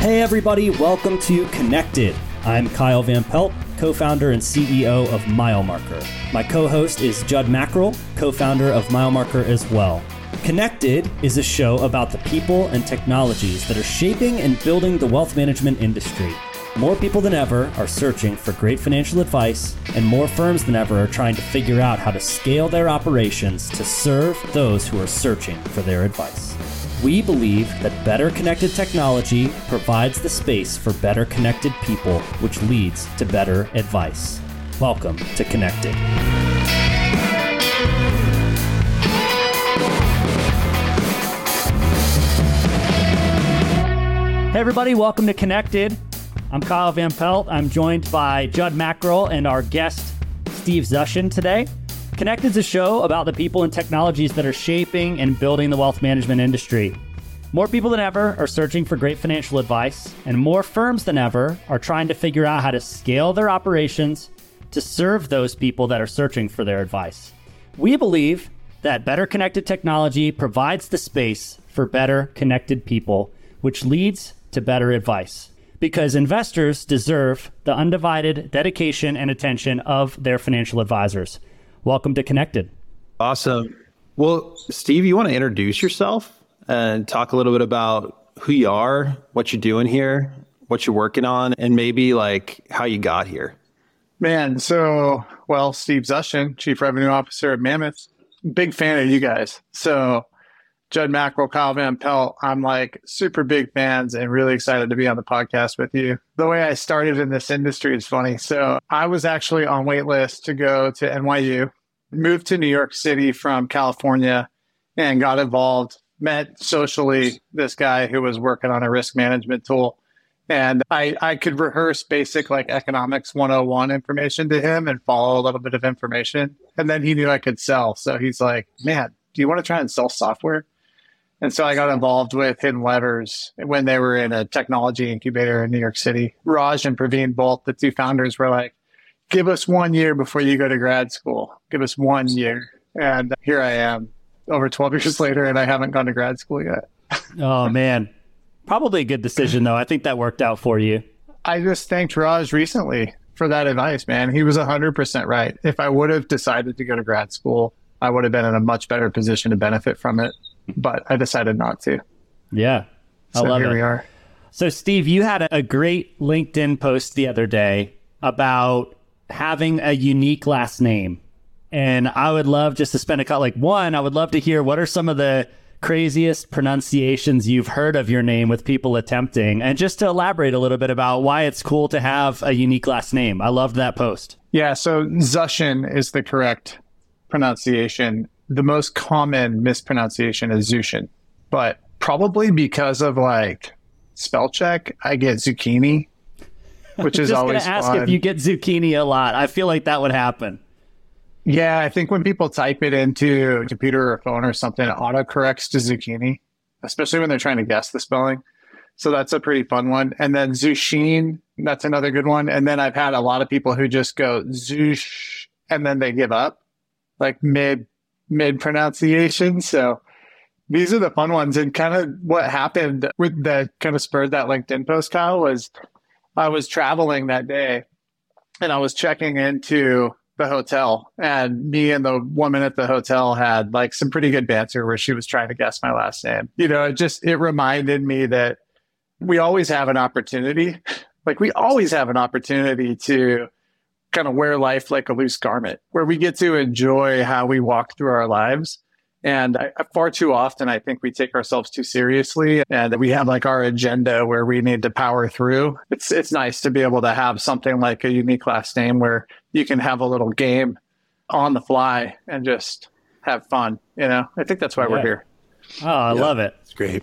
Hey, everybody, welcome to Connected. I'm Kyle Van Pelt, co founder and CEO of MileMarker. My co host is Judd Mackerel, co founder of MileMarker as well. Connected is a show about the people and technologies that are shaping and building the wealth management industry. More people than ever are searching for great financial advice, and more firms than ever are trying to figure out how to scale their operations to serve those who are searching for their advice. We believe that better connected technology provides the space for better connected people, which leads to better advice. Welcome to Connected. Hey, everybody, welcome to Connected. I'm Kyle Van Pelt. I'm joined by Judd Mackerel and our guest, Steve Zuschin, today. Connected is a show about the people and technologies that are shaping and building the wealth management industry. More people than ever are searching for great financial advice, and more firms than ever are trying to figure out how to scale their operations to serve those people that are searching for their advice. We believe that better connected technology provides the space for better connected people, which leads to better advice. Because investors deserve the undivided dedication and attention of their financial advisors. Welcome to Connected. Awesome. Well, Steve, you want to introduce yourself and talk a little bit about who you are, what you're doing here, what you're working on, and maybe like how you got here? Man, so, well, Steve Zuschin, Chief Revenue Officer at Mammoth, big fan of you guys. So, Judd Mackerel, Kyle Van Pelt. I'm like super big fans and really excited to be on the podcast with you. The way I started in this industry is funny. So I was actually on waitlist to go to NYU, moved to New York City from California and got involved, met socially this guy who was working on a risk management tool. And I, I could rehearse basic like economics 101 information to him and follow a little bit of information. And then he knew I could sell. So he's like, man, do you want to try and sell software? And so I got involved with HiddenLevers when they were in a technology incubator in New York City. Raj and Praveen, both the two founders, were like, give us one year before you go to grad school. Give us one year. And here I am over 12 years later, and I haven't gone to grad school yet. oh, man. Probably a good decision, though. I think that worked out for you. I just thanked Raj recently for that advice, man. He was 100% right. If I would have decided to go to grad school, I would have been in a much better position to benefit from it but I decided not to. Yeah. I so love here it. we are. So, Steve, you had a great LinkedIn post the other day about having a unique last name. And I would love just to spend a cut like one, I would love to hear what are some of the craziest pronunciations you've heard of your name with people attempting and just to elaborate a little bit about why it's cool to have a unique last name. I loved that post. Yeah, so Zushin is the correct pronunciation the most common mispronunciation is Zushin, but probably because of like spell check, I get zucchini, which is Just always gonna ask fun. if you get zucchini a lot. I feel like that would happen. Yeah, I think when people type it into a computer or phone or something, it autocorrects to zucchini, especially when they're trying to guess the spelling. So that's a pretty fun one. And then Zushin, that's another good one. And then I've had a lot of people who just go Zush and then they give up like mid mid pronunciation. So these are the fun ones. And kind of what happened with that kind of spurred that LinkedIn post, Kyle, was I was traveling that day and I was checking into the hotel and me and the woman at the hotel had like some pretty good banter where she was trying to guess my last name. You know, it just, it reminded me that we always have an opportunity. Like we always have an opportunity to kind of wear life like a loose garment, where we get to enjoy how we walk through our lives. And I, far too often, I think we take ourselves too seriously and we have like our agenda where we need to power through. It's, it's nice to be able to have something like a unique last name where you can have a little game on the fly and just have fun. You know, I think that's why yeah. we're here. Oh, I yeah. love it. It's great.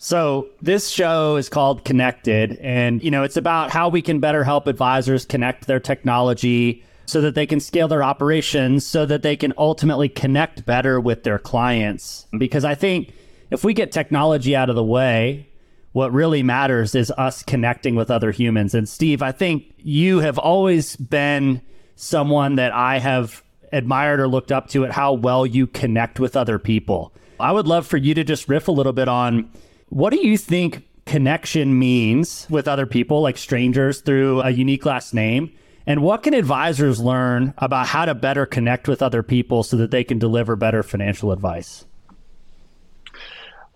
So, this show is called Connected, and you know, it's about how we can better help advisors connect their technology so that they can scale their operations so that they can ultimately connect better with their clients. Because I think if we get technology out of the way, what really matters is us connecting with other humans. And Steve, I think you have always been someone that I have admired or looked up to at how well you connect with other people. I would love for you to just riff a little bit on what do you think connection means with other people, like strangers, through a unique last name? And what can advisors learn about how to better connect with other people so that they can deliver better financial advice?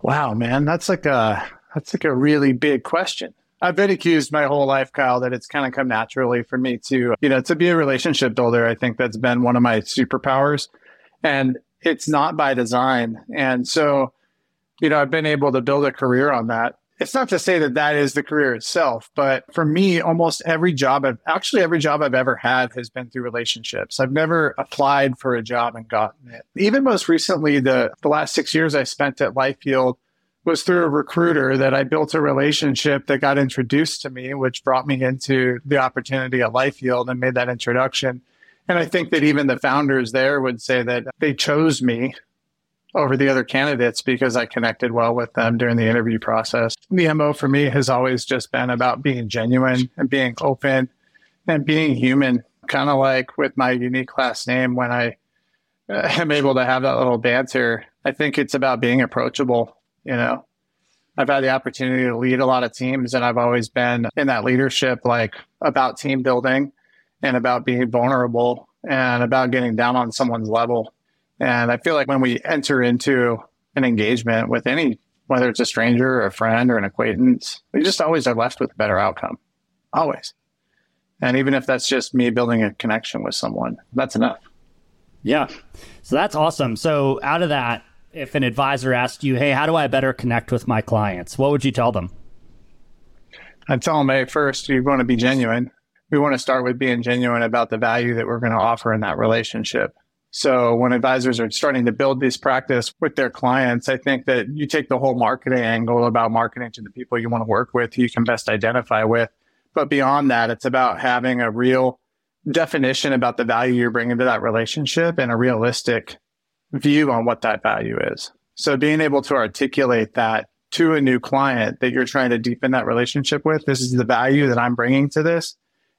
Wow, man, that's like a that's like a really big question. I've been accused my whole life, Kyle, that it's kind of come naturally for me to, you know, to be a relationship builder. I think that's been one of my superpowers. And it's not by design. And so, you know, I've been able to build a career on that. It's not to say that that is the career itself, but for me, almost every job I've actually every job I've ever had has been through relationships. I've never applied for a job and gotten it. Even most recently, the the last six years I spent at LifeYield was through a recruiter that I built a relationship that got introduced to me, which brought me into the opportunity at LifeYield and made that introduction. And I think that even the founders there would say that they chose me over the other candidates because I connected well with them during the interview process. The MO for me has always just been about being genuine and being open and being human, kind of like with my unique last name when I uh, am able to have that little banter. I think it's about being approachable you know, I've had the opportunity to lead a lot of teams and I've always been in that leadership, like about team building and about being vulnerable and about getting down on someone's level. And I feel like when we enter into an engagement with any, whether it's a stranger or a friend or an acquaintance, we just always are left with a better outcome. Always. And even if that's just me building a connection with someone, that's enough. Yeah. So that's awesome. So out of that, if an advisor asked you, hey, how do I better connect with my clients? What would you tell them? I'd tell them, hey, first, you want to be genuine. We want to start with being genuine about the value that we're going to offer in that relationship. So when advisors are starting to build this practice with their clients, I think that you take the whole marketing angle about marketing to the people you want to work with, who you can best identify with. But beyond that, it's about having a real definition about the value you're bringing to that relationship and a realistic view on what that value is. So being able to articulate that to a new client that you're trying to deepen that relationship with, this is the value that I'm bringing to this.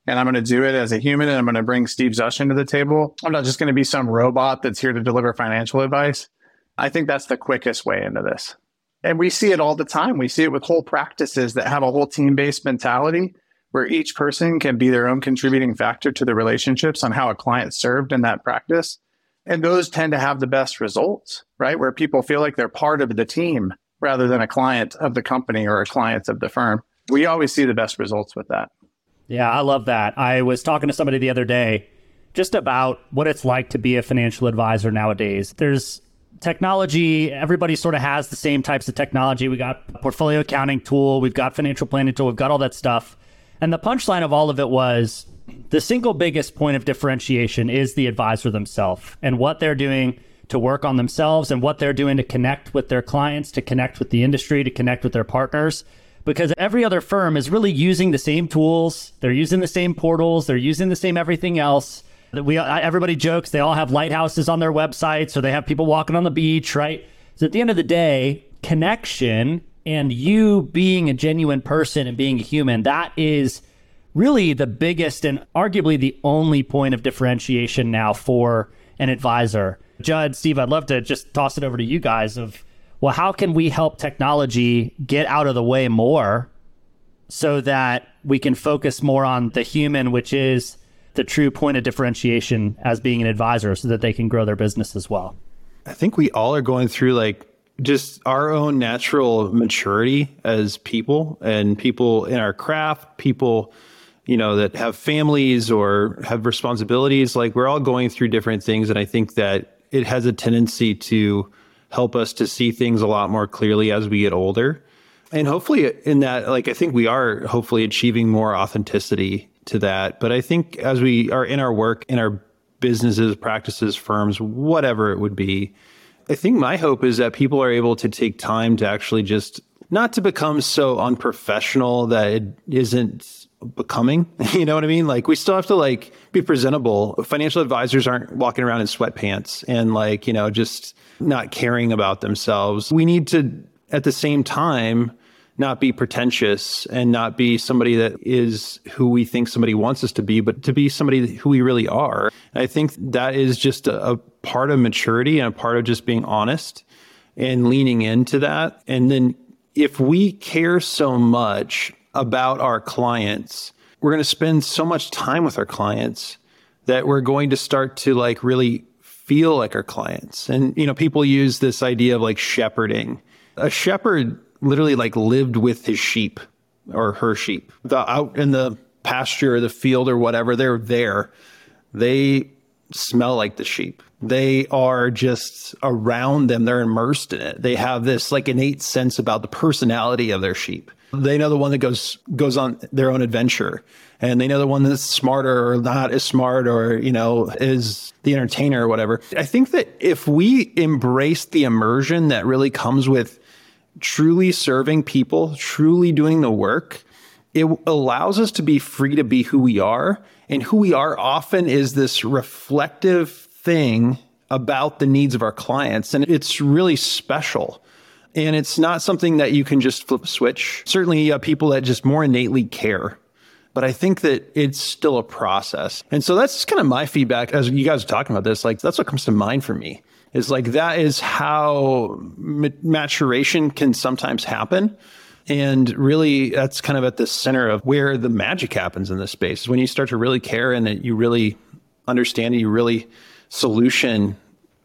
And I'm going to do it as a human and I'm going to bring Steve Zuschin to the table. I'm not just going to be some robot that's here to deliver financial advice. I think that's the quickest way into this. And we see it all the time. We see it with whole practices that have a whole team based mentality where each person can be their own contributing factor to the relationships on how a client served in that practice. And those tend to have the best results, right? Where people feel like they're part of the team rather than a client of the company or a client of the firm. We always see the best results with that. Yeah, I love that. I was talking to somebody the other day just about what it's like to be a financial advisor nowadays. There's technology, everybody sort of has the same types of technology. We got portfolio accounting tool, we've got financial planning tool, we've got all that stuff. And the punchline of all of it was the single biggest point of differentiation is the advisor themselves and what they're doing to work on themselves and what they're doing to connect with their clients, to connect with the industry, to connect with their partners. Because every other firm is really using the same tools, they're using the same portals, they're using the same everything else. We everybody jokes they all have lighthouses on their websites or they have people walking on the beach, right? So at the end of the day, connection and you being a genuine person and being a human, that is really the biggest and arguably the only point of differentiation now for an advisor. Judd, Steve, I'd love to just toss it over to you guys of well, how can we help technology get out of the way more so that we can focus more on the human, which is the true point of differentiation as being an advisor so that they can grow their business as well? I think we all are going through like just our own natural maturity as people and people in our craft, people you know, that have families or have responsibilities. Like we're all going through different things. And I think that it has a tendency to help us to see things a lot more clearly as we get older. And hopefully, in that, like, I think we are hopefully achieving more authenticity to that. But I think as we are in our work, in our businesses, practices, firms, whatever it would be, I think my hope is that people are able to take time to actually just not to become so unprofessional that it isn't becoming. You know what I mean? Like we still have to like be presentable. Financial advisors aren't walking around in sweatpants and like, you know, just not caring about themselves. We need to at the same time not be pretentious and not be somebody that is who we think somebody wants us to be, but to be somebody who we really are. I think that is just a, a part of maturity and a part of just being honest and leaning into that and then if we care so much about our clients, we're going to spend so much time with our clients that we're going to start to like really feel like our clients. And you know, people use this idea of like shepherding. A shepherd literally like lived with his sheep or her sheep. The out in the pasture or the field or whatever, they're there. They smell like the sheep. They are just around them. They're immersed in it. They have this like innate sense about the personality of their sheep. They know the one that goes goes on their own adventure, and they know the one that's smarter or not as smart or you know is the entertainer or whatever. I think that if we embrace the immersion that really comes with truly serving people, truly doing the work, it allows us to be free to be who we are. And who we are often is this reflective thing about the needs of our clients. And it's really special. And it's not something that you can just flip a switch. Certainly, uh, people that just more innately care. But I think that it's still a process. And so that's kind of my feedback as you guys are talking about this. Like, that's what comes to mind for me is like that is how maturation can sometimes happen. And really, that's kind of at the center of where the magic happens in this space is when you start to really care and that you really understand and you really solution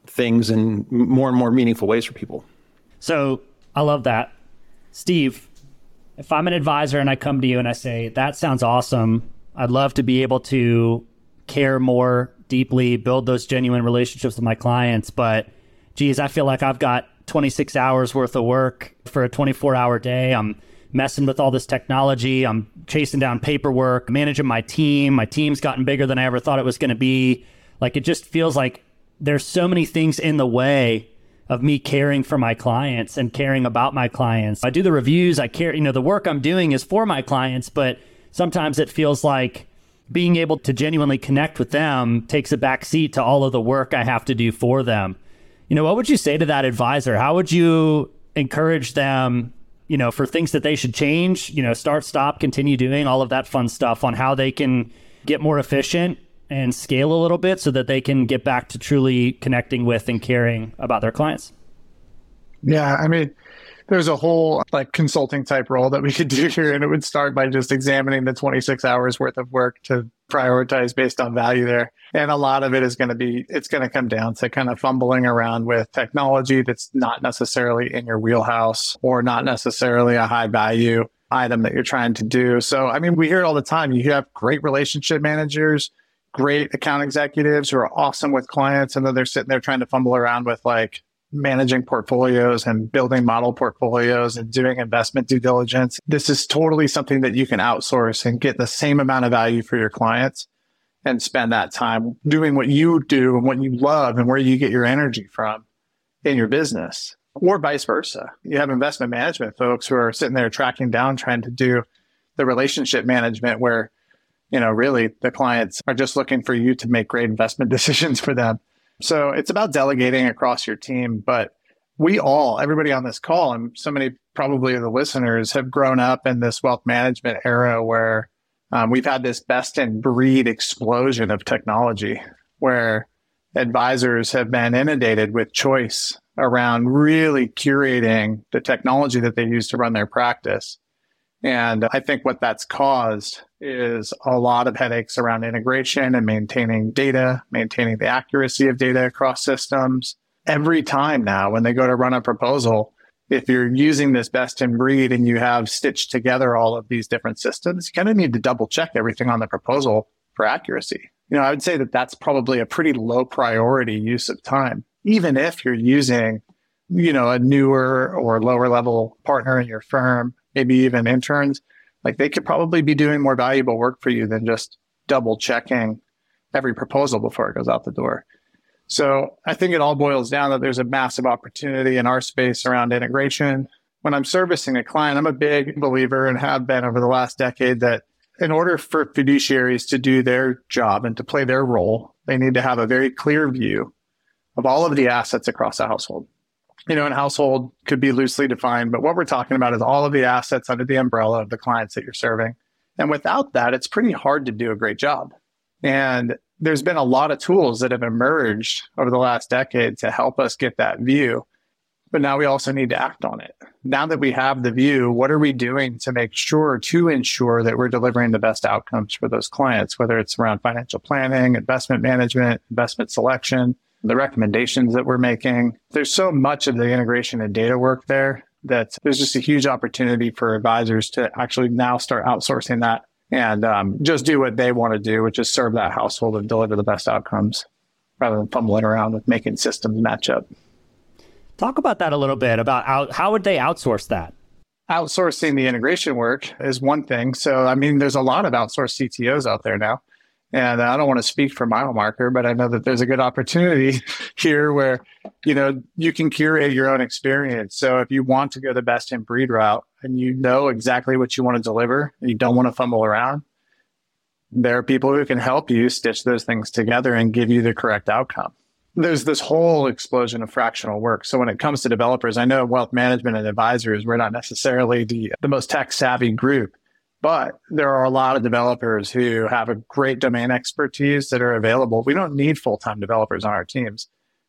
things in more and more meaningful ways for people. So I love that. Steve, if I'm an advisor and I come to you and I say, that sounds awesome, I'd love to be able to care more deeply, build those genuine relationships with my clients. But geez, I feel like I've got 26 hours worth of work for a 24 hour day. I'm messing with all this technology. I'm chasing down paperwork, managing my team. My team's gotten bigger than I ever thought it was going to be. Like it just feels like there's so many things in the way of me caring for my clients and caring about my clients. I do the reviews, I care, you know, the work I'm doing is for my clients, but sometimes it feels like being able to genuinely connect with them takes a back seat to all of the work I have to do for them. You know, what would you say to that advisor? How would you encourage them, you know, for things that they should change, you know, start, stop, continue doing all of that fun stuff on how they can get more efficient and scale a little bit so that they can get back to truly connecting with and caring about their clients? Yeah, I mean, there's a whole like consulting type role that we could do here, and it would start by just examining the 26 hours worth of work to prioritize based on value there. And a lot of it is going to be, it's going to come down to kind of fumbling around with technology that's not necessarily in your wheelhouse or not necessarily a high value item that you're trying to do. So, I mean, we hear it all the time. You have great relationship managers great account executives who are awesome with clients and then they're sitting there trying to fumble around with like managing portfolios and building model portfolios and doing investment due diligence. This is totally something that you can outsource and get the same amount of value for your clients and spend that time doing what you do and what you love and where you get your energy from in your business or vice versa. You have investment management folks who are sitting there tracking down, trying to do the relationship management where you know, really the clients are just looking for you to make great investment decisions for them. So it's about delegating across your team. But we all, everybody on this call, and so many probably the listeners have grown up in this wealth management era where um, we've had this best in breed explosion of technology where advisors have been inundated with choice around really curating the technology that they use to run their practice. And I think what that's caused is a lot of headaches around integration and maintaining data, maintaining the accuracy of data across systems. Every time now, when they go to run a proposal, if you're using this best in breed and you have stitched together all of these different systems, you kind of need to double check everything on the proposal for accuracy. You know, I would say that that's probably a pretty low priority use of time, even if you're using, you know, a newer or lower level partner in your firm maybe even interns, like they could probably be doing more valuable work for you than just double checking every proposal before it goes out the door. So I think it all boils down that there's a massive opportunity in our space around integration. When I'm servicing a client, I'm a big believer and have been over the last decade that in order for fiduciaries to do their job and to play their role, they need to have a very clear view of all of the assets across a household you know, and household could be loosely defined, but what we're talking about is all of the assets under the umbrella of the clients that you're serving. And without that, it's pretty hard to do a great job. And there's been a lot of tools that have emerged over the last decade to help us get that view. but now we also need to act on it. Now that we have the view, what are we doing to make sure to ensure that we're delivering the best outcomes for those clients, whether it's around financial planning, investment management, investment selection, the recommendations that we're making. There's so much of the integration and data work there that there's just a huge opportunity for advisors to actually now start outsourcing that and um, just do what they want to do, which is serve that household and deliver the best outcomes rather than fumbling around with making systems match up. Talk about that a little bit about how, how would they outsource that? Outsourcing the integration work is one thing. So, I mean, there's a lot of outsourced CTOs out there now. And I don't want to speak for MileMarker, but I know that there's a good opportunity here where, you know, you can curate your own experience. So if you want to go the best in breed route and you know exactly what you want to deliver and you don't want to fumble around, there are people who can help you stitch those things together and give you the correct outcome. There's this whole explosion of fractional work. So when it comes to developers, I know wealth management and advisors, we're not necessarily the, the most tech savvy group but there are a lot of developers who have a great domain expertise that are available. We don't need full time developers on our teams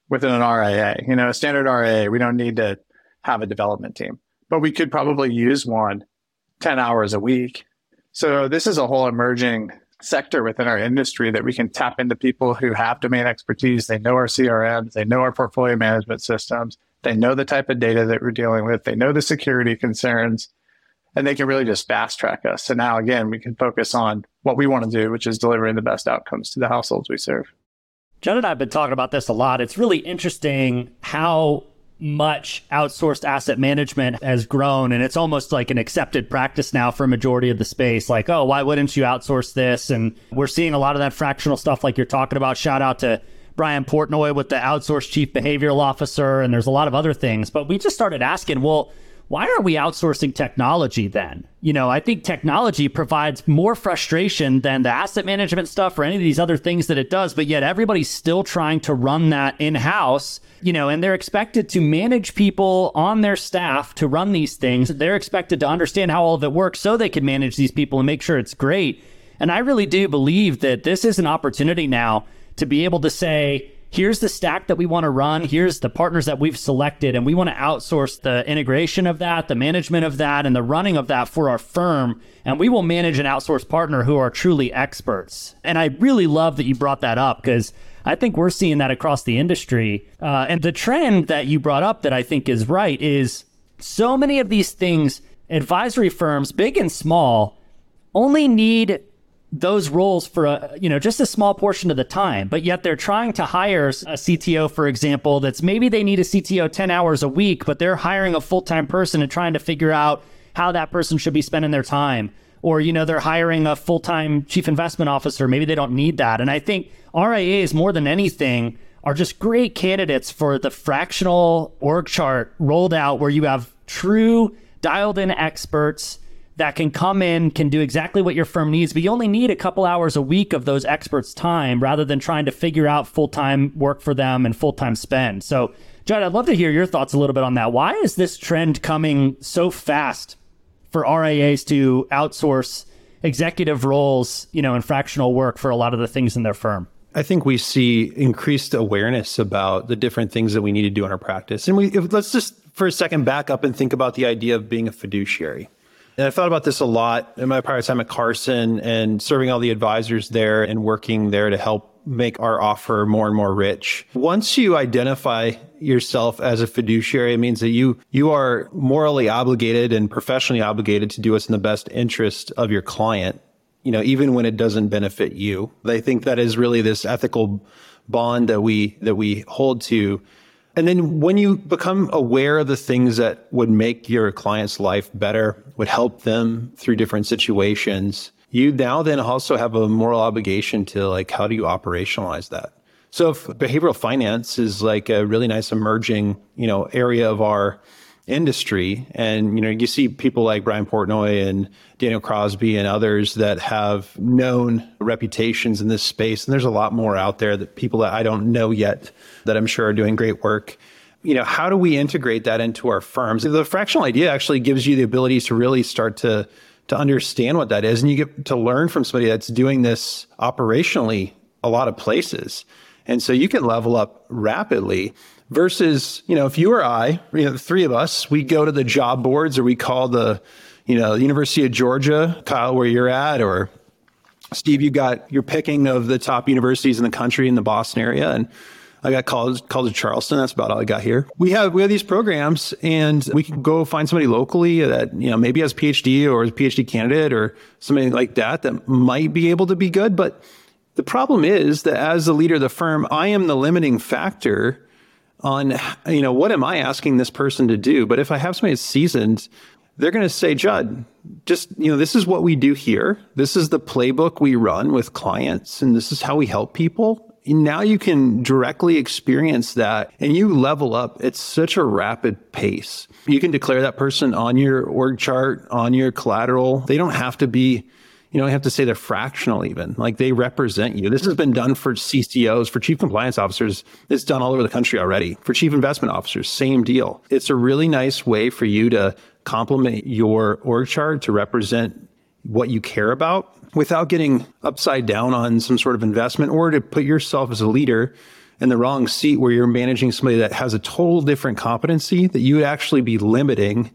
within an RIA. You know, a standard RIA, we don't need to have a development team, but we could probably use one 10 hours a week. So this is a whole emerging sector within our industry that we can tap into people who have domain expertise. They know our CRMs, they know our portfolio management systems, they know the type of data that we're dealing with, they know the security concerns and they can really just fast track us. So now again, we can focus on what we want to do, which is delivering the best outcomes to the households we serve. Judd and I have been talking about this a lot. It's really interesting how much outsourced asset management has grown and it's almost like an accepted practice now for a majority of the space like oh why wouldn't you outsource this and we're seeing a lot of that fractional stuff like you're talking about shout out to Brian Portnoy with the outsourced chief behavioral officer and there's a lot of other things but we just started asking well why are we outsourcing technology then? You know, I think technology provides more frustration than the asset management stuff or any of these other things that it does, but yet everybody's still trying to run that in house, you know, and they're expected to manage people on their staff to run these things. They're expected to understand how all of it works so they can manage these people and make sure it's great. And I really do believe that this is an opportunity now to be able to say, here's the stack that we want to run. Here's the partners that we've selected, and we want to outsource the integration of that, the management of that, and the running of that for our firm. And we will manage an outsourced partner who are truly experts. And I really love that you brought that up because I think we're seeing that across the industry. Uh, and the trend that you brought up that I think is right is so many of these things, advisory firms, big and small, only need those roles for a you know just a small portion of the time but yet they're trying to hire a CTO for example that's maybe they need a CTO 10 hours a week but they're hiring a full-time person and trying to figure out how that person should be spending their time. Or you know they're hiring a full-time chief investment officer. Maybe they don't need that. And I think RIAs more than anything are just great candidates for the fractional org chart rolled out where you have true dialed in experts that can come in, can do exactly what your firm needs, but you only need a couple hours a week of those experts' time rather than trying to figure out full time work for them and full time spend. So, Judd, I'd love to hear your thoughts a little bit on that. Why is this trend coming so fast for RIAs to outsource executive roles, you know, and fractional work for a lot of the things in their firm? I think we see increased awareness about the different things that we need to do in our practice. And we if, let's just for a second back up and think about the idea of being a fiduciary. And I thought about this a lot in my prior time at Carson and serving all the advisors there and working there to help make our offer more and more rich. Once you identify yourself as a fiduciary, it means that you you are morally obligated and professionally obligated to do what's in the best interest of your client, you know, even when it doesn't benefit you. I think that is really this ethical bond that we that we hold to and then when you become aware of the things that would make your client's life better, would help them through different situations, you now then also have a moral obligation to like, how do you operationalize that? So if behavioral finance is like a really nice emerging, you know, area of our industry. And, you know, you see people like Brian Portnoy and Daniel Crosby and others that have known reputations in this space. And there's a lot more out there that people that I don't know yet that I'm sure are doing great work. You know, how do we integrate that into our firms? The fractional idea actually gives you the ability to really start to to understand what that is and you get to learn from somebody that's doing this operationally a lot of places. And so you can level up rapidly versus, you know, if you or I, you know, the three of us, we go to the job boards or we call the, you know, University of Georgia, Kyle, where you're at, or Steve, you got your picking of the top universities in the country in the Boston area. And I got called college of Charleston. That's about all I got here. We have we have these programs, and we can go find somebody locally that you know maybe has a PhD or is a PhD candidate or something like that that might be able to be good. But the problem is that as the leader of the firm, I am the limiting factor on you know what am I asking this person to do. But if I have somebody seasoned, they're going to say, Judd, just you know this is what we do here. This is the playbook we run with clients, and this is how we help people now you can directly experience that and you level up at such a rapid pace. You can declare that person on your org chart, on your collateral. They don't have to be, you know, I have to say they're fractional even. Like they represent you. This has been done for CCOs, for chief compliance officers. It's done all over the country already. For chief investment officers, same deal. It's a really nice way for you to complement your org chart to represent what you care about without getting upside down on some sort of investment or to put yourself as a leader in the wrong seat where you're managing somebody that has a total different competency that you would actually be limiting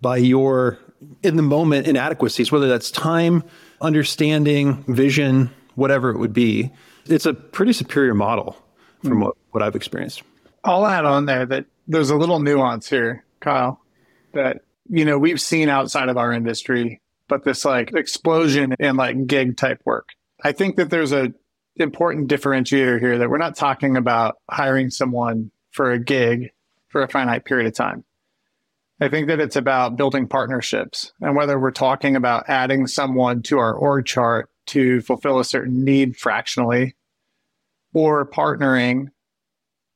by your in the moment inadequacies, whether that's time, understanding, vision, whatever it would be. It's a pretty superior model from mm. what, what I've experienced. I'll add on there that there's a little nuance here, Kyle, that you know we've seen outside of our industry but this like explosion in like gig type work. I think that there's a important differentiator here that we're not talking about hiring someone for a gig for a finite period of time. I think that it's about building partnerships and whether we're talking about adding someone to our org chart to fulfill a certain need fractionally or partnering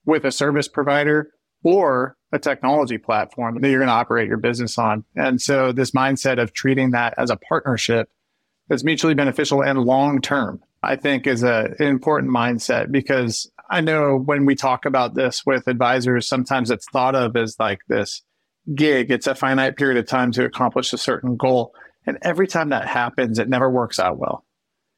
with a service provider or a technology platform that you're going to operate your business on. And so this mindset of treating that as a partnership that's mutually beneficial and long term, I think is a, an important mindset because I know when we talk about this with advisors, sometimes it's thought of as like this gig. It's a finite period of time to accomplish a certain goal. And every time that happens, it never works out well.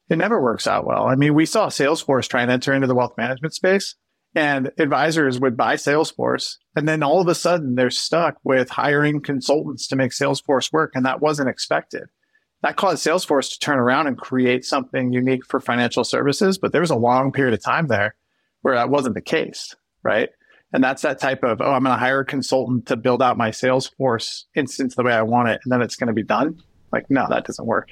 It never works out well. I mean, we saw Salesforce try and enter into the wealth management space and advisors would buy Salesforce. And then all of a sudden they're stuck with hiring consultants to make Salesforce work. And that wasn't expected. That caused Salesforce to turn around and create something unique for financial services. But there was a long period of time there where that wasn't the case. Right. And that's that type of, oh, I'm going to hire a consultant to build out my Salesforce instance the way I want it. And then it's going to be done. Like, no, that doesn't work.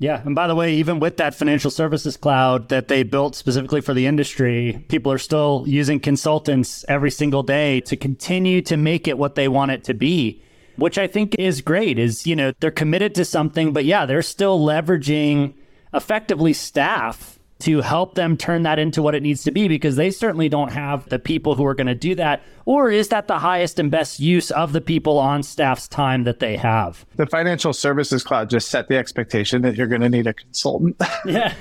Yeah. And by the way, even with that financial services cloud that they built specifically for the industry, people are still using consultants every single day to continue to make it what they want it to be, which I think is great. Is, you know, they're committed to something, but yeah, they're still leveraging effectively staff to help them turn that into what it needs to be because they certainly don't have the people who are going to do that. Or is that the highest and best use of the people on staff's time that they have? The financial services cloud just set the expectation that you're going to need a consultant. yeah.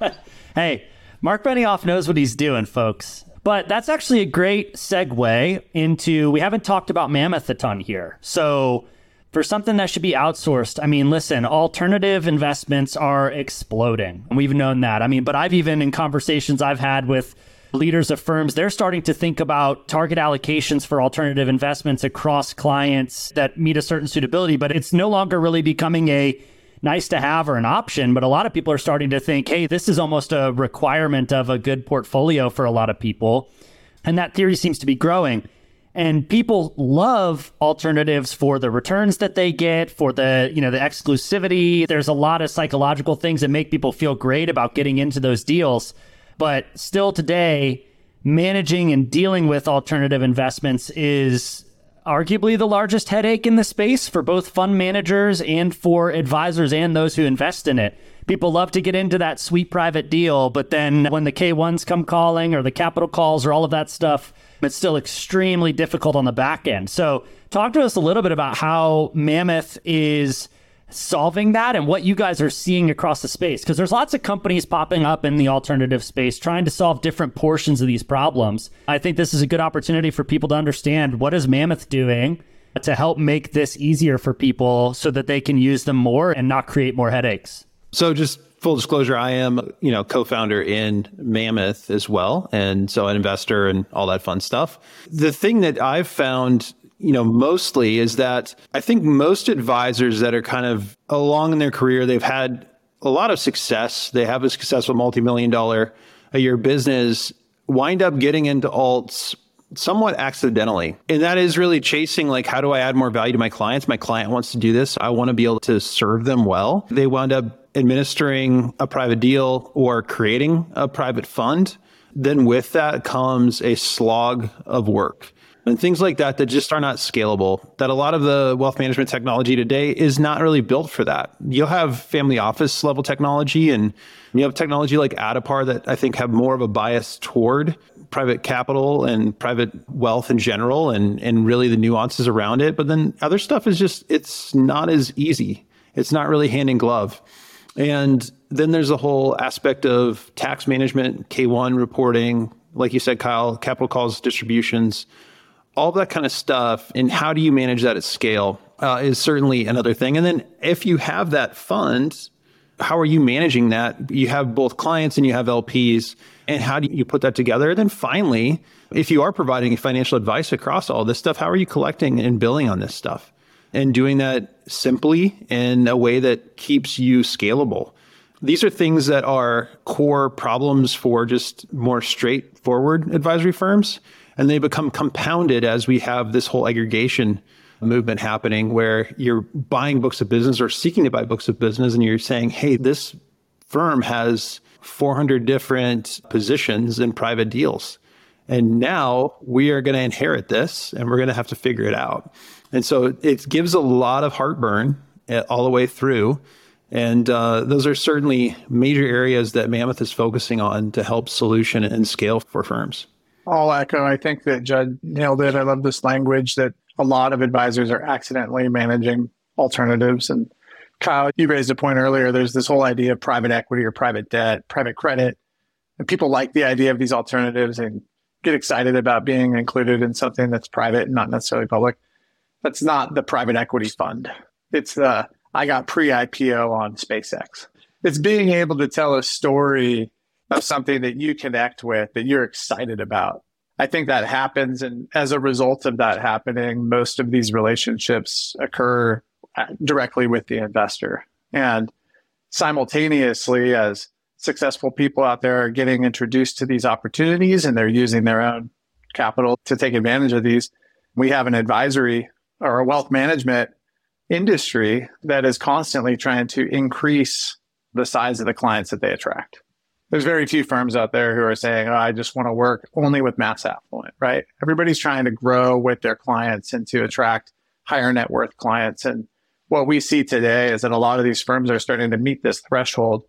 hey, Marc Benioff knows what he's doing, folks. But that's actually a great segue into we haven't talked about Mammoth a ton here. So for something that should be outsourced, I mean, listen, alternative investments are exploding. And we've known that. I mean, but I've even in conversations I've had with leaders of firms, they're starting to think about target allocations for alternative investments across clients that meet a certain suitability, but it's no longer really becoming a nice to have or an option. But a lot of people are starting to think, hey, this is almost a requirement of a good portfolio for a lot of people. And that theory seems to be growing. And people love alternatives for the returns that they get, for the, you know, the exclusivity. There's a lot of psychological things that make people feel great about getting into those deals. But still today, managing and dealing with alternative investments is arguably the largest headache in the space for both fund managers and for advisors and those who invest in it. People love to get into that sweet private deal, but then when the K1s come calling or the capital calls or all of that stuff, it's still extremely difficult on the back end. So, talk to us a little bit about how Mammoth is solving that and what you guys are seeing across the space because there's lots of companies popping up in the alternative space trying to solve different portions of these problems. I think this is a good opportunity for people to understand what is Mammoth doing to help make this easier for people so that they can use them more and not create more headaches. So just full disclosure, I am, you know, co-founder in Mammoth as well. And so an investor and all that fun stuff. The thing that I've found you know, mostly is that I think most advisors that are kind of along in their career, they've had a lot of success. They have a successful multi-million dollar a year business, wind up getting into alts somewhat accidentally. And that is really chasing like, how do I add more value to my clients? My client wants to do this. I want to be able to serve them well. They wound up administering a private deal or creating a private fund. Then with that comes a slog of work and things like that that just are not scalable. That a lot of the wealth management technology today is not really built for that. You'll have family office level technology and you have technology like Addepar that I think have more of a bias toward private capital and private wealth in general and and really the nuances around it. But then other stuff is just it's not as easy. It's not really hand in glove. And then there's a whole aspect of tax management, K1 reporting, like you said, Kyle, capital calls distributions all that kind of stuff and how do you manage that at scale uh, is certainly another thing. And then if you have that fund, how are you managing that? You have both clients and you have LPs, and how do you put that together? And then finally, if you are providing financial advice across all this stuff, how are you collecting and billing on this stuff? And doing that simply in a way that keeps you scalable. These are things that are core problems for just more straightforward advisory firms and they become compounded as we have this whole aggregation movement happening where you're buying books of business or seeking to buy books of business and you're saying, hey, this firm has 400 different positions in private deals. And now we are going to inherit this and we're going to have to figure it out. And so it gives a lot of heartburn eh, all the way through. And uh, those are certainly major areas that Mammoth is focusing on to help solution and scale for firms. I'll echo. I think that Judd nailed it. I love this language that a lot of advisors are accidentally managing alternatives. And Kyle, you raised a point earlier. There's this whole idea of private equity or private debt, private credit. And people like the idea of these alternatives and get excited about being included in something that's private and not necessarily public. That's not the private equity fund. It's the I got pre IPO on SpaceX. It's being able to tell a story of something that you connect with that you're excited about. I think that happens. And as a result of that happening, most of these relationships occur uh, directly with the investor. And simultaneously, as successful people out there are getting introduced to these opportunities and they're using their own capital to take advantage of these, we have an advisory or a wealth management industry that is constantly trying to increase the size of the clients that they attract there's very few firms out there who are saying, oh, I just want to work only with mass affluent, right? Everybody's trying to grow with their clients and to attract higher net worth clients. And what we see today is that a lot of these firms are starting to meet this threshold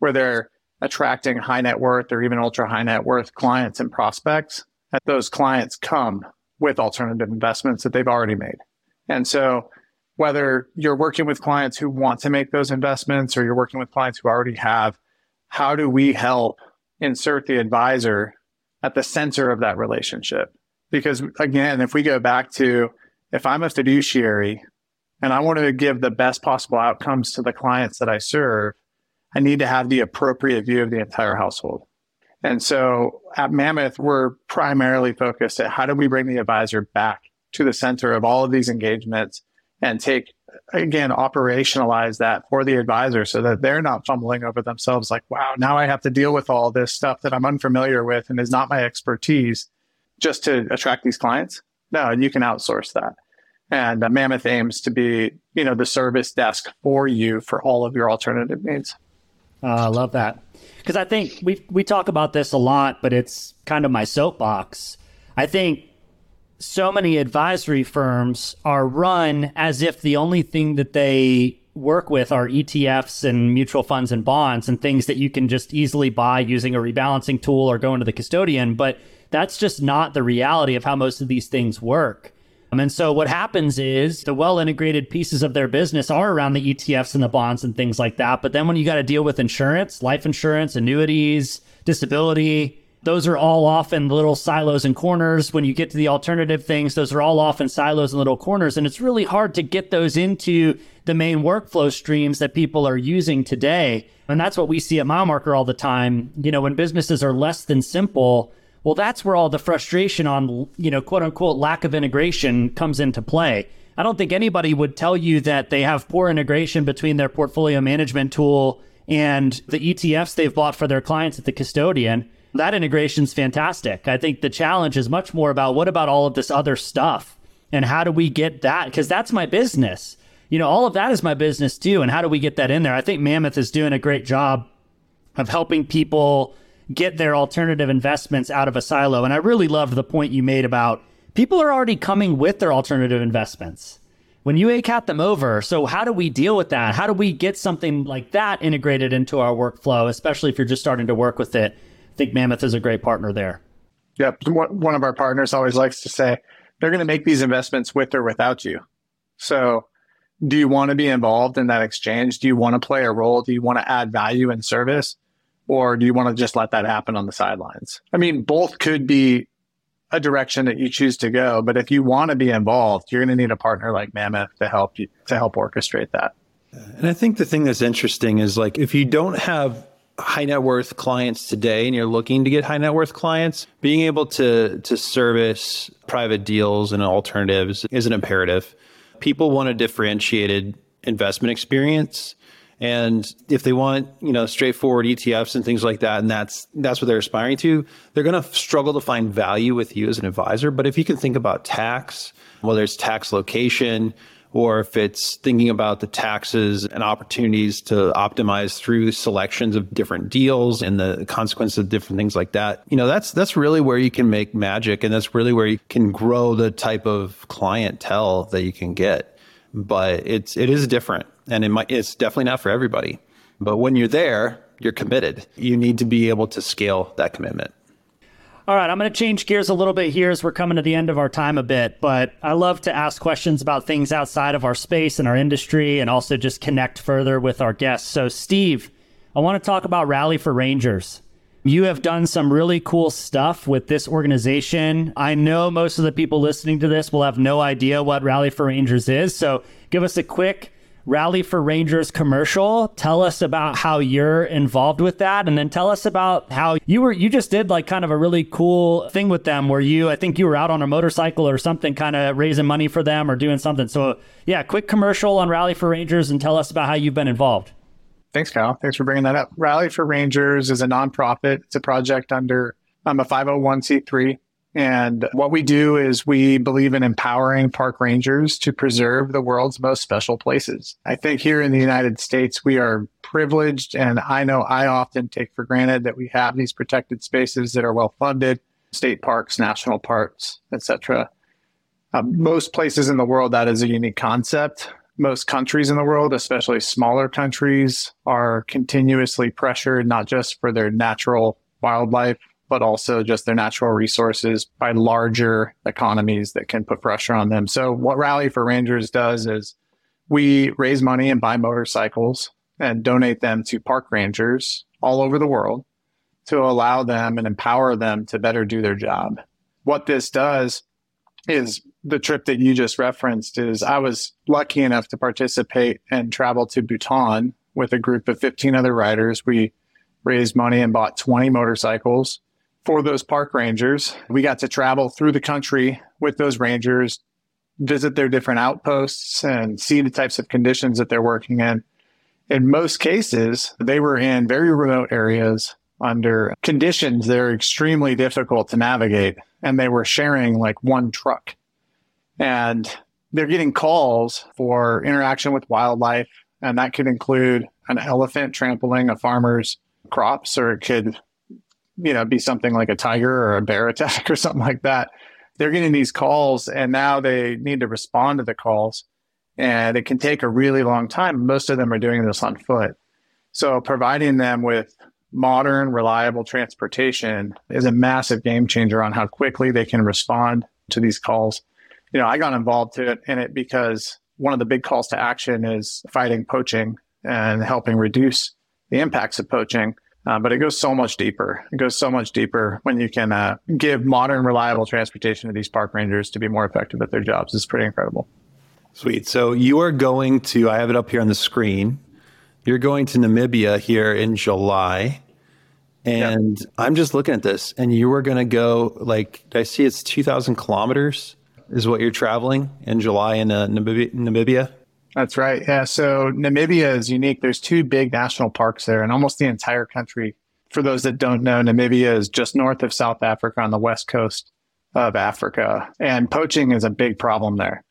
where they're attracting high net worth or even ultra high net worth clients and prospects. And those clients come with alternative investments that they've already made. And so whether you're working with clients who want to make those investments or you're working with clients who already have how do we help insert the advisor at the center of that relationship? Because again, if we go back to if I'm a fiduciary and I want to give the best possible outcomes to the clients that I serve, I need to have the appropriate view of the entire household. And so at Mammoth, we're primarily focused at how do we bring the advisor back to the center of all of these engagements and take again operationalize that for the advisor so that they're not fumbling over themselves like wow now i have to deal with all this stuff that i'm unfamiliar with and is not my expertise just to attract these clients. No you can outsource that. And uh, mammoth aims to be you know the service desk for you for all of your alternative needs uh, i love that because i think we we talk about this a lot but it's kind of my soapbox i think so many advisory firms are run as if the only thing that they work with are ETFs and mutual funds and bonds and things that you can just easily buy using a rebalancing tool or go into the custodian. But that's just not the reality of how most of these things work. Um, and so what happens is the well integrated pieces of their business are around the ETFs and the bonds and things like that. But then when you got to deal with insurance, life insurance, annuities, disability, those are all off in little silos and corners. When you get to the alternative things, those are all off in silos and little corners. And it's really hard to get those into the main workflow streams that people are using today. And that's what we see at MileMarker all the time. You know, when businesses are less than simple, well, that's where all the frustration on, you know, quote unquote, lack of integration comes into play. I don't think anybody would tell you that they have poor integration between their portfolio management tool and the ETFs they've bought for their clients at the custodian that integration's fantastic. I think the challenge is much more about what about all of this other stuff and how do we get that? Because that's my business. You know, all of that is my business too. And how do we get that in there? I think Mammoth is doing a great job of helping people get their alternative investments out of a silo. And I really loved the point you made about people are already coming with their alternative investments when you ACAT them over. So how do we deal with that? How do we get something like that integrated into our workflow, especially if you're just starting to work with it? I think Mammoth is a great partner there. Yep. One of our partners always likes to say they're going to make these investments with or without you. So, do you want to be involved in that exchange? Do you want to play a role? Do you want to add value and service? Or do you want to just let that happen on the sidelines? I mean, both could be a direction that you choose to go. But if you want to be involved, you're going to need a partner like Mammoth to help you to help orchestrate that. And I think the thing that's interesting is like if you don't have high net worth clients today and you're looking to get high net worth clients, being able to to service private deals and alternatives is an imperative. People want a differentiated investment experience. And if they want, you know, straightforward ETFs and things like that, and that's that's what they're aspiring to, they're going to struggle to find value with you as an advisor. But if you can think about tax, whether it's tax location, or if it's thinking about the taxes and opportunities to optimize through selections of different deals and the consequences of different things like that. You know, that's that's really where you can make magic and that's really where you can grow the type of clientele that you can get. But it's it is different and it might it's definitely not for everybody. But when you're there, you're committed. You need to be able to scale that commitment. All right, I'm going to change gears a little bit here as we're coming to the end of our time a bit, but I love to ask questions about things outside of our space and our industry and also just connect further with our guests. So, Steve, I want to talk about Rally for Rangers. You have done some really cool stuff with this organization. I know most of the people listening to this will have no idea what Rally for Rangers is. So, give us a quick Rally for Rangers commercial. Tell us about how you're involved with that and then tell us about how you were you just did like kind of a really cool thing with them where you I think you were out on a motorcycle or something kind of raising money for them or doing something. So, yeah, quick commercial on Rally for Rangers and tell us about how you've been involved. Thanks, Kyle. Thanks for bringing that up. Rally for Rangers is a nonprofit. It's a project under I'm a 501c3 and what we do is we believe in empowering park rangers to preserve the world's most special places. I think here in the United States, we are privileged. And I know I often take for granted that we have these protected spaces that are well funded, state parks, national parks, etc. Uh, most places in the world, that is a unique concept. Most countries in the world, especially smaller countries, are continuously pressured not just for their natural wildlife but also just their natural resources by larger economies that can put pressure on them. So what Rally for Rangers does is we raise money and buy motorcycles and donate them to park rangers all over the world to allow them and empower them to better do their job. What this does is the trip that you just referenced is I was lucky enough to participate and travel to Bhutan with a group of 15 other riders. We raised money and bought 20 motorcycles for those park rangers. We got to travel through the country with those rangers, visit their different outposts and see the types of conditions that they're working in. In most cases, they were in very remote areas under conditions that are extremely difficult to navigate. And they were sharing like one truck. And they're getting calls for interaction with wildlife. And that could include an elephant trampling a farmer's crops, or it could you know, be something like a tiger or a bear attack or something like that. They're getting these calls and now they need to respond to the calls and it can take a really long time. Most of them are doing this on foot. So providing them with modern, reliable transportation is a massive game changer on how quickly they can respond to these calls. You know, I got involved to it, in it because one of the big calls to action is fighting poaching and helping reduce the impacts of poaching Uh, but it goes so much deeper. It goes so much deeper when you can uh, give modern, reliable transportation to these park rangers to be more effective at their jobs. It's pretty incredible. Sweet. So you are going to, I have it up here on the screen. You're going to Namibia here in July. And. I'm just looking at this, and you were going to go, like, I see it's 2,000 kilometers is what you're traveling in July in uh, Namibia. That's right. Yeah. So Namibia is unique. There's two big national parks there, and almost the entire country. For those that don't know, Namibia is just north of South Africa on the west coast of Africa, and poaching is a big problem there.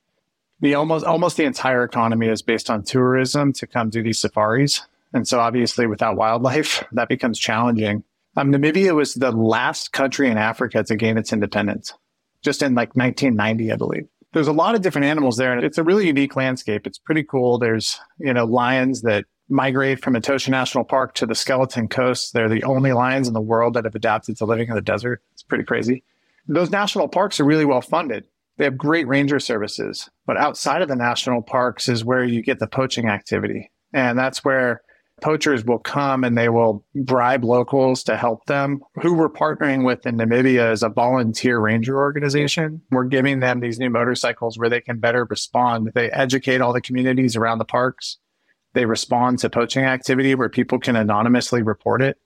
The almost almost the entire economy is based on tourism to come do these safaris, and so obviously without wildlife, that becomes challenging. Um, Namibia was the last country in Africa to gain its independence, just in like 1990, I believe there's a lot of different animals there and it's a really unique landscape. It's pretty cool. There's, you know, lions that migrate from Etosha National Park to the Skeleton Coast. They're the only lions in the world that have adapted to living in the desert. It's pretty crazy. Those national parks are really well funded. They have great ranger services, but outside of the national parks is where you get the poaching activity. And that's where poachers will come and they will bribe locals to help them. Who we're partnering with in Namibia is a volunteer ranger organization. We're giving them these new motorcycles where they can better respond. They educate all the communities around the parks. They respond to poaching activity where people can anonymously report it.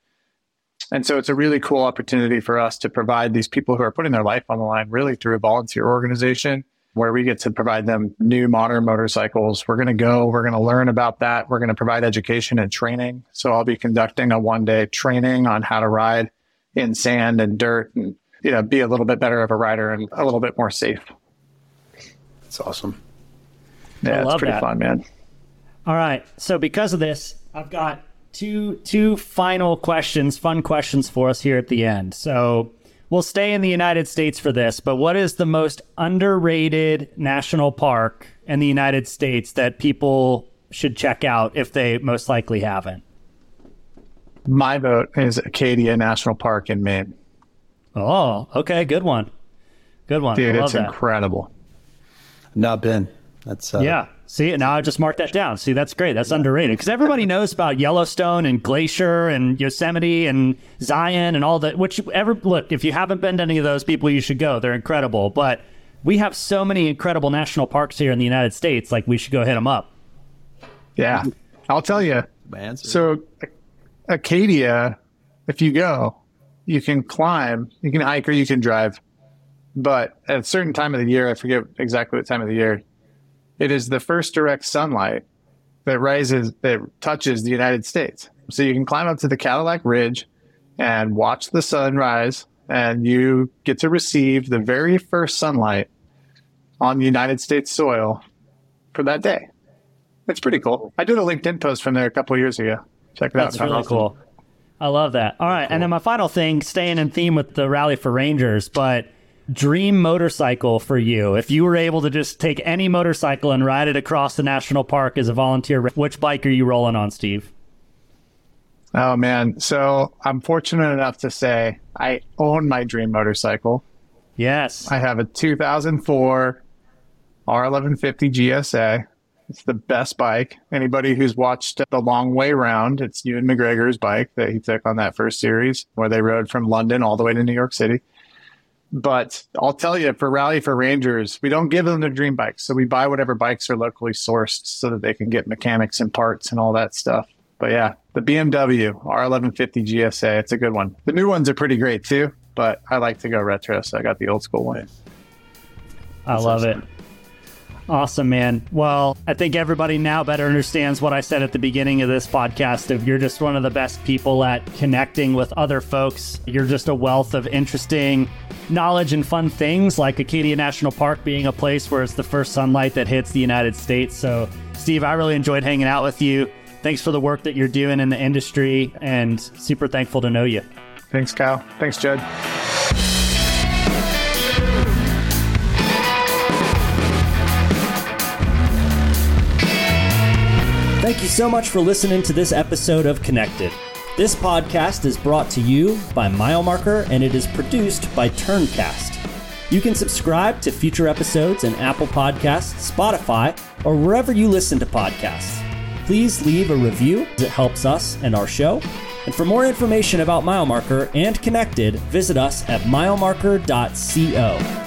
And so it's a really cool opportunity for us to provide these people who are putting their life on the line really through a volunteer organization where we get to provide them new modern motorcycles. We're going to go, we're going to learn about that. We're going to provide education and training. So I'll be conducting a one day training on how to ride in sand and dirt and, you know, be a little bit better of a rider and a little bit more safe. That's awesome. Yeah, it's pretty that. fun, man. All right. So because of this, I've got two two final questions, fun questions for us here at the end. So we'll stay in the United States for this, but what is the most underrated national park in the United States that people should check out if they most likely haven't? My vote is Acadia National Park in Maine. Oh, okay, good one. Good one. Dude, it's that. incredible. Not been. That's uh, yeah. See, now I just marked that down. See, that's great. That's underrated because everybody knows about Yellowstone and Glacier and Yosemite and Zion and all that. Which ever look, if you haven't been to any of those people, you should go. They're incredible. But we have so many incredible national parks here in the United States. Like we should go hit them up. Yeah, I'll tell you. So, Acadia, if you go, you can climb, you can hike, or you can drive. But at a certain time of the year, I forget exactly what time of the year, it is the first direct sunlight that rises, that touches the United States. So you can climb up to the Cadillac Ridge and watch the sunrise, and you get to receive the very first sunlight on United States soil for that day. It's pretty cool. I did a LinkedIn post from there a couple years ago. Check it That's out. That's really cool. I love that. All right, cool. and then my final thing, staying in theme with the Rally for Rangers, but dream motorcycle for you? If you were able to just take any motorcycle and ride it across the national park as a volunteer, which bike are you rolling on, Steve? Oh man, so I'm fortunate enough to say I own my dream motorcycle. Yes. I have a 2004 R1150 GSA. It's the best bike. Anybody who's watched The Long Way Round, it's Ewan McGregor's bike that he took on that first series where they rode from London all the way to New York City. But I'll tell you, for Rally for Rangers, we don't give them their dream bikes. So we buy whatever bikes are locally sourced so that they can get mechanics and parts and all that stuff. But yeah, the BMW R1150 GSA, it's a good one. The new ones are pretty great too, but I like to go retro, so I got the old school one. I love it. Awesome, man. Well, I think everybody now better understands what I said at the beginning of this podcast If you're just one of the best people at connecting with other folks. You're just a wealth of interesting knowledge and fun things like Acadia National Park being a place where it's the first sunlight that hits the United States. So, Steve, I really enjoyed hanging out with you. Thanks for the work that you're doing in the industry and super thankful to know you. Thanks, Kyle. Thanks, Judd. You so much for listening to this episode of Connected. This podcast is brought to you by MileMarker and it is produced by Turncast. You can subscribe to future episodes in Apple Podcasts, Spotify, or wherever you listen to podcasts. Please leave a review, it helps us and our show. And for more information about MileMarker and Connected, visit us at milemarker.co.